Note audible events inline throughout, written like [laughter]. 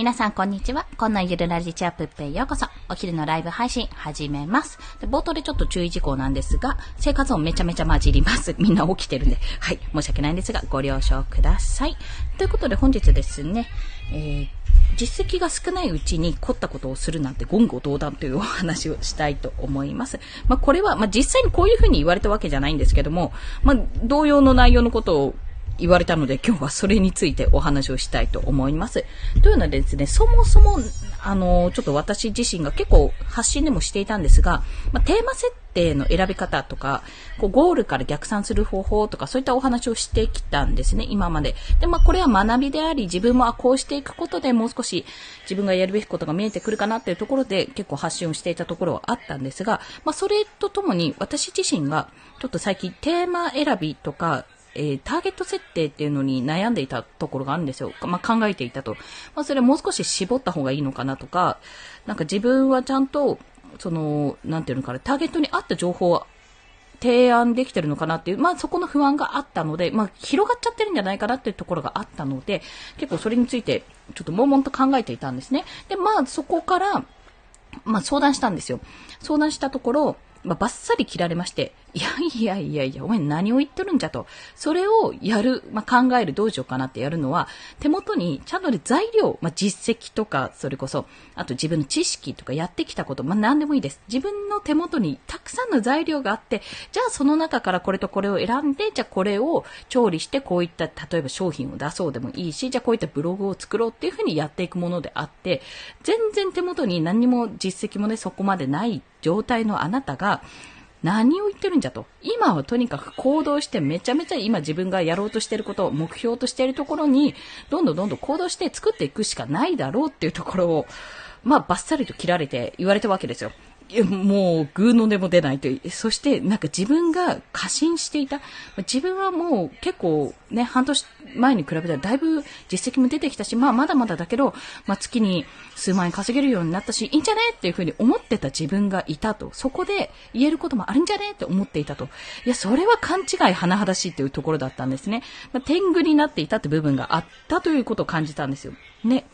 皆さん、こんにちは。こんなゆるラジチアップへようこそ。お昼のライブ配信、始めますで。冒頭でちょっと注意事項なんですが、生活音めちゃめちゃ混じります。[laughs] みんな起きてるんで、はい、申し訳ないんですが、ご了承ください。ということで本日ですね、えー、実績が少ないうちに凝ったことをするなんて言語道断というお話をしたいと思います。まあ、これは、まあ、実際にこういうふうに言われたわけじゃないんですけども、まあ、同様の内容のことを言われたので、今日はそれについてお話をしたいと思います。というのはですね、そもそも、あの、ちょっと私自身が結構発信でもしていたんですが、まあ、テーマ設定の選び方とか、こうゴールから逆算する方法とか、そういったお話をしてきたんですね、今まで。で、まあ、これは学びであり、自分もこうしていくことでもう少し自分がやるべきことが見えてくるかなっていうところで結構発信をしていたところはあったんですが、まあ、それとともに私自身がちょっと最近テーマ選びとか、えー、ターゲット設定っていうのに悩んでいたところがあるんですよ。まあ、考えていたと。まあ、それもう少し絞った方がいいのかなとか、なんか自分はちゃんと、その、なんていうのかな、ターゲットに合った情報を提案できてるのかなっていう、まあそこの不安があったので、まあ広がっちゃってるんじゃないかなっていうところがあったので、結構それについてちょっと悶々と考えていたんですね。で、まあそこから、まあ相談したんですよ。相談したところ、まあ、バッサリ切られまして、いやいやいやいや、お前何を言ってるんじゃと。それをやる、まあ、考える、どうしようかなってやるのは、手元にちゃんと材料、まあ、実績とか、それこそ、あと自分の知識とかやってきたこと、まあ、何でもいいです。自分の手元にたくさんの材料があって、じゃあその中からこれとこれを選んで、じゃあこれを調理してこういった、例えば商品を出そうでもいいし、じゃあこういったブログを作ろうっていうふうにやっていくものであって、全然手元に何も実績もね、そこまでない状態のあなたが、何を言ってるんじゃと。今はとにかく行動してめちゃめちゃ今自分がやろうとしてること、目標としているところに、どんどんどんどん行動して作っていくしかないだろうっていうところを、まあバッサリと切られて言われたわけですよ。もう、ぐーの音も出ないという。そして、なんか自分が過信していた。自分はもう結構ね、半年前に比べたらだいぶ実績も出てきたし、まあまだまだだけど、まあ月に数万円稼げるようになったし、いいんじゃねっていうふうに思ってた自分がいたと。そこで言えることもあるんじゃねって思っていたと。いや、それは勘違い甚だしいっていうところだったんですね。まあ、天狗になっていたって部分があったということを感じたんですよ。ね。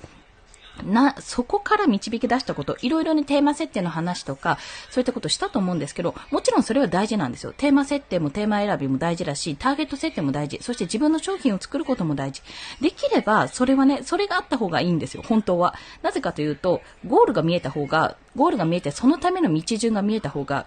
な、そこから導き出したこと、いろいろにテーマ設定の話とか、そういったことしたと思うんですけど、もちろんそれは大事なんですよ。テーマ設定もテーマ選びも大事だし、ターゲット設定も大事。そして自分の商品を作ることも大事。できれば、それはね、それがあった方がいいんですよ、本当は。なぜかというと、ゴールが見えた方が、ゴールが見えて、そのための道順が見えた方が、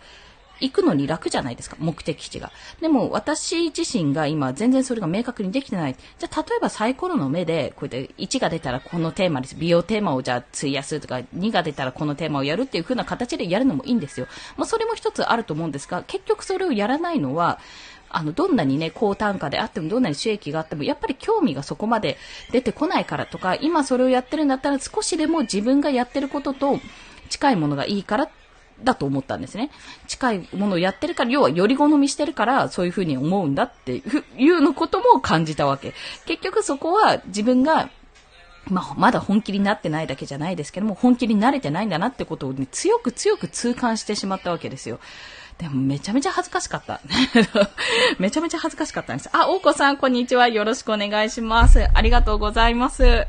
行くのに楽じゃないですか、目的地が。でも、私自身が今、全然それが明確にできてない。じゃあ、例えばサイコロの目で、こうやって1が出たらこのテーマです。美容テーマをじゃあ費やすとか、2が出たらこのテーマをやるっていう風な形でやるのもいいんですよ。まあ、それも一つあると思うんですが、結局それをやらないのは、あの、どんなにね、高単価であっても、どんなに収益があっても、やっぱり興味がそこまで出てこないからとか、今それをやってるんだったら少しでも自分がやってることと近いものがいいからだと思ったんですね。近いものをやってるから、要はより好みしてるから、そういうふうに思うんだっていうのことも感じたわけ。結局そこは自分がまあ、まだ本気になってないだけじゃないですけども、本気に慣れてないんだなってことを、ね、強く強く痛感してしまったわけですよ。でもめちゃめちゃ恥ずかしかった。[laughs] めちゃめちゃ恥ずかしかったんです。あ、大子さん、こんにちは。よろしくお願いします。ありがとうございます。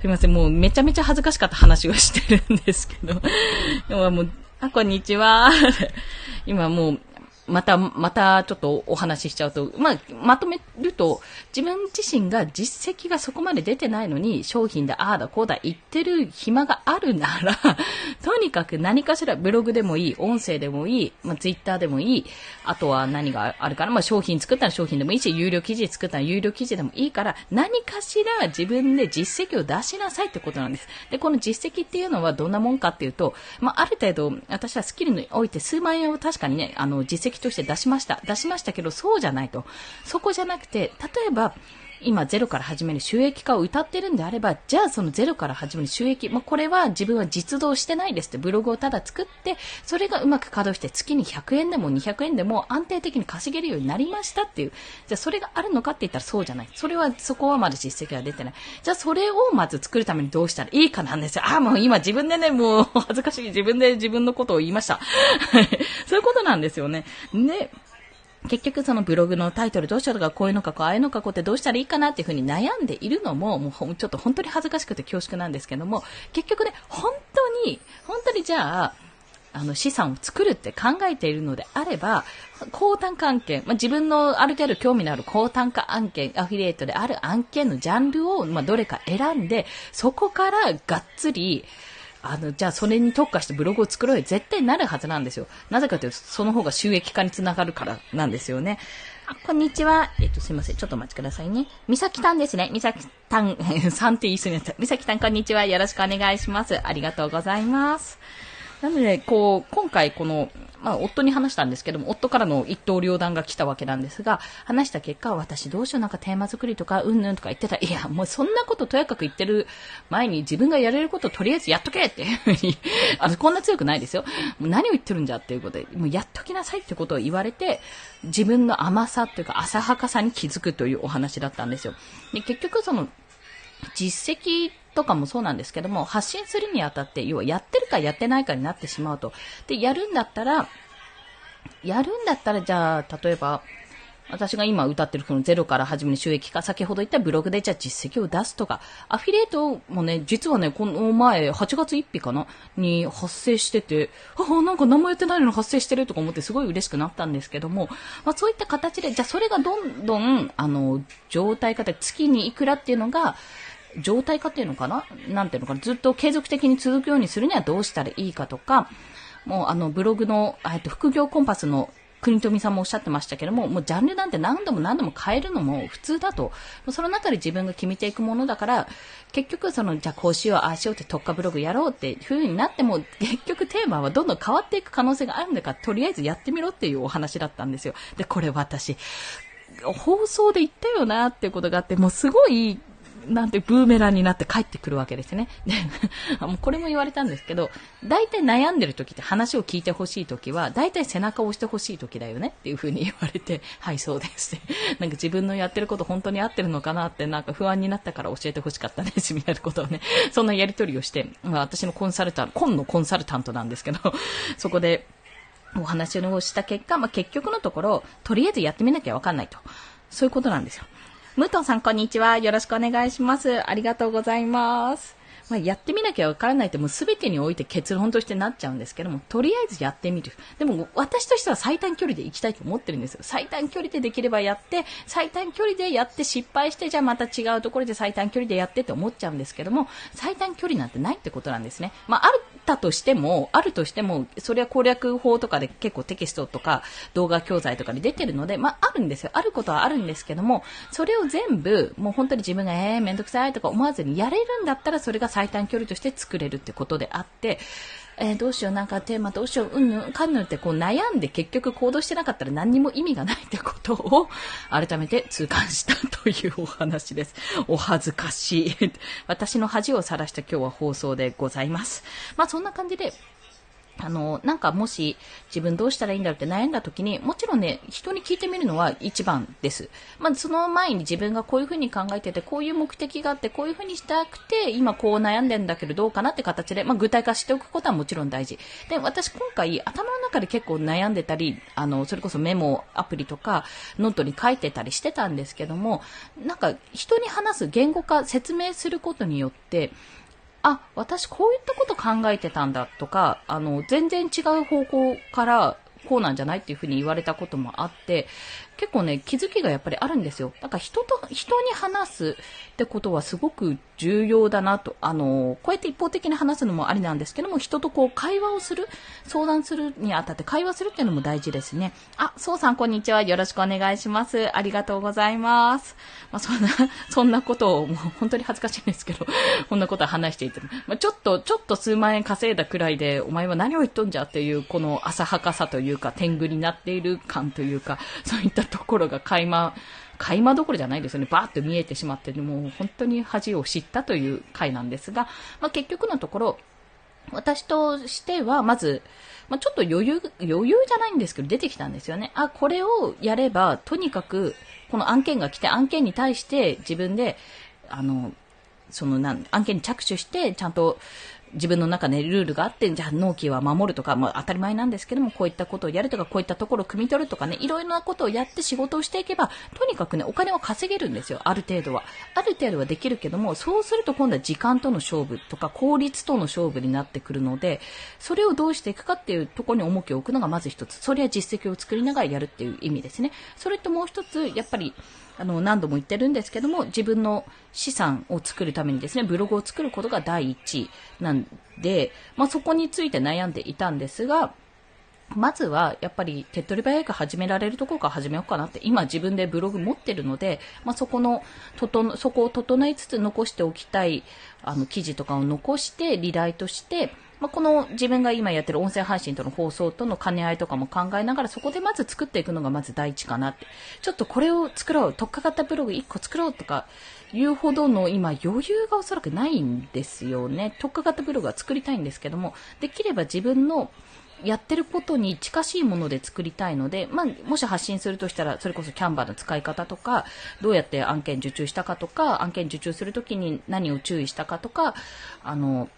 すいません、もうめちゃめちゃ恥ずかしかった話をしてるんですけど。でももうあ、こんにちは。[laughs] 今もう、また、またちょっとお話ししちゃうと、まあ、まとめると、自分自身が実績がそこまで出てないのに、商品でああだこうだ言ってる暇があるなら、[laughs] とにかく何かしらブログでもいい、音声でもいい、まあ、ツイッターでもいい、あとは何があるかな、まあ、商品作ったら商品でもいいし、有料記事作ったら有料記事でもいいから、何かしら自分で実績を出しなさいってことなんです。で、この実績っていうのはどんなもんかっていうと、まあ、ある程度、私はスキルにおいて数万円を確かにね、あの、実績として出しました。出しましたけど、そうじゃないと。そこじゃなくて、例えば、今ゼロから始める収益化を歌ってるんであれば、じゃあそのゼロから始める収益、まあ、これは自分は実動してないですってブログをただ作って、それがうまく稼働して月に100円でも200円でも安定的に稼げるようになりましたっていう。じゃあそれがあるのかって言ったらそうじゃない。それは、そこはまだ実績が出てない。じゃあそれをまず作るためにどうしたらいいかなんですよ。ああ、もう今自分でね、もう [laughs] 恥ずかしい自分で自分のことを言いました。[laughs] そういうことなんですよね。ね。結局そのブログのタイトルどうしようとか、こういうのかこう、ああいうのかこうってどうしたらいいかなっていうふうに悩んでいるのも、もうちょっと本当に恥ずかしくて恐縮なんですけども、結局ね、本当に、本当にじゃあ、あの資産を作るって考えているのであれば、高単価案件、まあ、自分のある程度興味のある高単価案件、アフィリエイトである案件のジャンルを、まあ、どれか選んで、そこからがっつり、あの、じゃあそれに特化してブログを作ろうよ。絶対なるはずなんですよ。なぜかというと、その方が収益化につながるからなんですよね。あ、こんにちは。えっ、と、すいません。ちょっとお待ちくださいね。みさきたんですね。みさきたん、[laughs] さんって言いすぎました。みさきたん、こんにちは。よろしくお願いします。ありがとうございます。なので、こう、今回この、まあ、夫に話したんですけども、夫からの一刀両断が来たわけなんですが、話した結果、私どうしようなんかテーマ作りとか、うんぬんとか言ってた、いや、もうそんなこととやかく言ってる前に自分がやれることとりあえずやっとけっていうふうに、あの、こんな強くないですよ。もう何を言ってるんじゃっていうことで、もうやっときなさいってことを言われて、自分の甘さっていうか浅はかさに気づくというお話だったんですよ。で、結局その、実績とかもそうなんですけども、発信するにあたって、要はやってるかやってないかになってしまうと。で、やるんだったら、やるんだったら、じゃあ、例えば、私が今歌ってるこのゼロから始める収益化、先ほど言ったブログでじゃあ実績を出すとか、アフィリエイトもね、実はね、この前、8月1日かなに発生してて、ああ、なんか何もやってないのに発生してるとか思ってすごい嬉しくなったんですけども、まあそういった形で、じゃあそれがどんどん、あの、状態化で月にいくらっていうのが、状態化っていうのかな？なんていうのかな？ずっと継続的に続くようにするにはどうしたらいいかとか、もうあのブログの、えっと、副業コンパスの国富さんもおっしゃってましたけども、もうジャンルなんて何度も何度も変えるのも普通だと。その中で自分が決めていくものだから、結局その、じゃあこうしよう、ああしようって特化ブログやろうっていう風になっても、結局テーマはどんどん変わっていく可能性があるんだから、とりあえずやってみろっていうお話だったんですよ。で、これ私、放送で言ったよなっていうことがあって、もうすごいなんてブーメランになって帰ってくるわけですね。で、[laughs] もうこれも言われたんですけど、大体悩んでる時って話を聞いてほしい時は、大体背中を押してほしい時だよねっていう風に言われて、[laughs] はい、そうです。[laughs] なんか自分のやってること本当に合ってるのかなってなんか不安になったから教えてほしかったですみたいなことをね、そんなやり取りをして、まあ、私のコンサルタント、今のコンサルタントなんですけど、そこでお話をした結果、まあ、結局のところ、とりあえずやってみなきゃわかんないと。そういうことなんですよ。武藤さん、こんにちは。よろしくお願いします。ありがとうございます。まあ、やってみなきゃわからないってもう全てにおいて結論としてなっちゃうんですけども、とりあえずやってみる。でも私としては最短距離で行きたいと思ってるんですよ。最短距離でできればやって、最短距離でやって失敗して、じゃあまた違うところで最短距離でやってって思っちゃうんですけども、最短距離なんてないってことなんですね。まあ、あったとしても、あるとしても、それは攻略法とかで結構テキストとか動画教材とかで出てるので、まあ、あるんですよ。あることはあるんですけども、それを全部、もう本当に自分が、えー、めんどくさいとか思わずにやれるんだったら、それが最短距離として作れるってことであって、えー、どうしよう、なんかテーマどうしよう、うんぬん、かんぬんってこう悩んで結局行動してなかったら何にも意味がないってことを改めて痛感したというお話です。お恥ずかしい。私の恥をさらした今日は放送でございます。まあそんな感じで、あの、なんかもし自分どうしたらいいんだろうって悩んだ時に、もちろんね、人に聞いてみるのは一番です。まあ、その前に自分がこういうふうに考えてて、こういう目的があって、こういうふうにしたくて、今こう悩んでんだけどどうかなって形で、まあ、具体化しておくことはもちろん大事。で、私今回頭の中で結構悩んでたり、あの、それこそメモアプリとかノートに書いてたりしてたんですけども、なんか人に話す言語化、説明することによって、あ、私こういったこと考えてたんだとか、あの、全然違う方向からこうなんじゃないっていうふうに言われたこともあって、結構ね、気づきがやっぱりあるんですよ。だから人と、人に話すってことはすごく重要だなと。あの、こうやって一方的に話すのもありなんですけども、人とこう会話をする、相談するにあたって会話するっていうのも大事ですね。あ、そうさんこんにちは。よろしくお願いします。ありがとうございます。まあ、そんな、[laughs] そんなことを、もう本当に恥ずかしいんですけど、こんなことは話していて、まあ、ちょっと、ちょっと数万円稼いだくらいで、お前は何を言っとんじゃっていう、この浅はかさといういうか、天狗になっている感というか、そういったところが垣間、垣間どころじゃないですよね。バーって見えてしまって、もう本当に恥を知ったという回なんですが、まあ、結局のところ、私としては、まず、まあ、ちょっと余裕、余裕じゃないんですけど、出てきたんですよね。あ、これをやれば、とにかく、この案件が来て、案件に対して自分で、あの、そのなん、案件に着手して、ちゃんと、自分の中でルールがあって、じゃあ納期は守るとか、まあ当たり前なんですけども、こういったことをやるとか、こういったところを汲み取るとかね、いろいろなことをやって仕事をしていけば、とにかくね、お金は稼げるんですよ、ある程度は。ある程度はできるけども、そうすると今度は時間との勝負とか、効率との勝負になってくるので、それをどうしていくかっていうところに重きを置くのがまず一つ。それは実績を作りながらやるっていう意味ですね。それともう一つ、やっぱり、あの、何度も言ってるんですけども、自分の資産を作るためにですね、ブログを作ることが第一なんで、まあ、そこについて悩んでいたんですが、まずは、やっぱり手っ取り早く始められるところから始めようかなって、今自分でブログ持ってるので、まあ、そこの、とと、そこを整えつつ残しておきたい、あの、記事とかを残して、リライトして、まあ、この自分が今やってる音声配信との放送との兼ね合いとかも考えながら、そこでまず作っていくのがまず第一かなって。ちょっとこれを作ろう、特化型ブログ1個作ろうとか、いうほどの今余裕がおそらくないんですよね。特化型ブログは作りたいんですけども、できれば自分のやってることに近しいもので作りたいので、まあ、もし発信するとしたら、それこそキャンバーの使い方とか、どうやって案件受注したかとか、案件受注するときに何を注意したかとか、あの、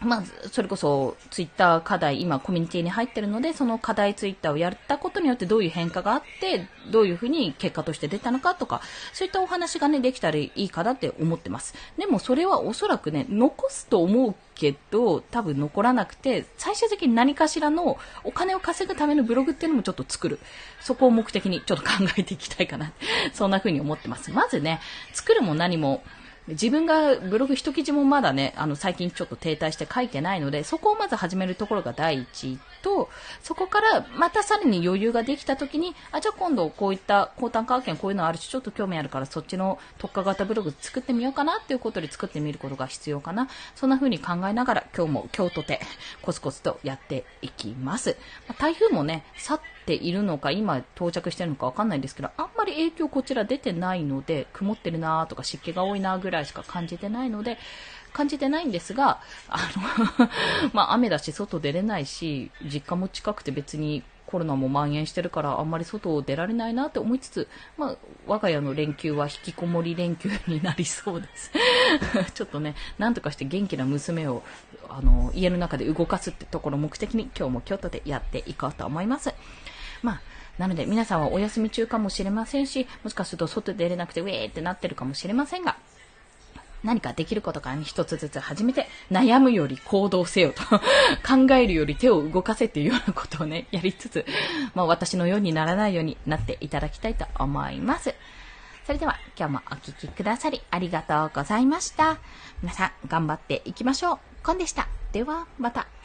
まあ、それこそツイッター課題、今コミュニティに入ってるので、その課題ツイッターをやったことによってどういう変化があって、どういうふうに結果として出たのかとか、そういったお話がね、できたらいいかなって思ってます。でもそれはおそらくね、残すと思うけど、多分残らなくて、最終的に何かしらのお金を稼ぐためのブログっていうのもちょっと作る。そこを目的にちょっと考えていきたいかな。そんな風に思ってます。まずね、作るも何も、自分がブログ一記事もまだね、あの、最近ちょっと停滞して書いてないので、そこをまず始めるところが第一。と、そこからまたさらに余裕ができた時に、あ、じゃあ今度こういった高単価券こういうのあるし、ちょっと興味あるからそっちの特化型ブログ作ってみようかなっていうことで作ってみることが必要かな。そんな風に考えながら今日も今日とてコツコツとやっていきます。ま、台風もね、去っているのか、今到着してるのかわかんないんですけど、あんまり影響こちら出てないので、曇ってるなとか湿気が多いなぐらいしか感じてないので、感じてないんですが、あの [laughs] まあ雨だし外出れないし、実家も近くて別にコロナも蔓延してるからあんまり外を出られないなって思いつつ、まあ、我が家の連休は引きこもり連休になりそうです [laughs] ちょっとね、なんとかして元気な娘を、あの、家の中で動かすってところを目的に今日も京都でやっていこうと思います。まあ、なので皆さんはお休み中かもしれませんし、もしかすると外出れなくてウェーってなってるかもしれませんが、何かできることから一つずつ始めて、悩むより行動せよと [laughs] 考えるより手を動かせっていうようなことをね、[laughs] やりつつ、まあ私のようにならないようになっていただきたいと思います。それでは今日もお聴きくださりありがとうございました。皆さん頑張っていきましょう。コンでした。ではまた。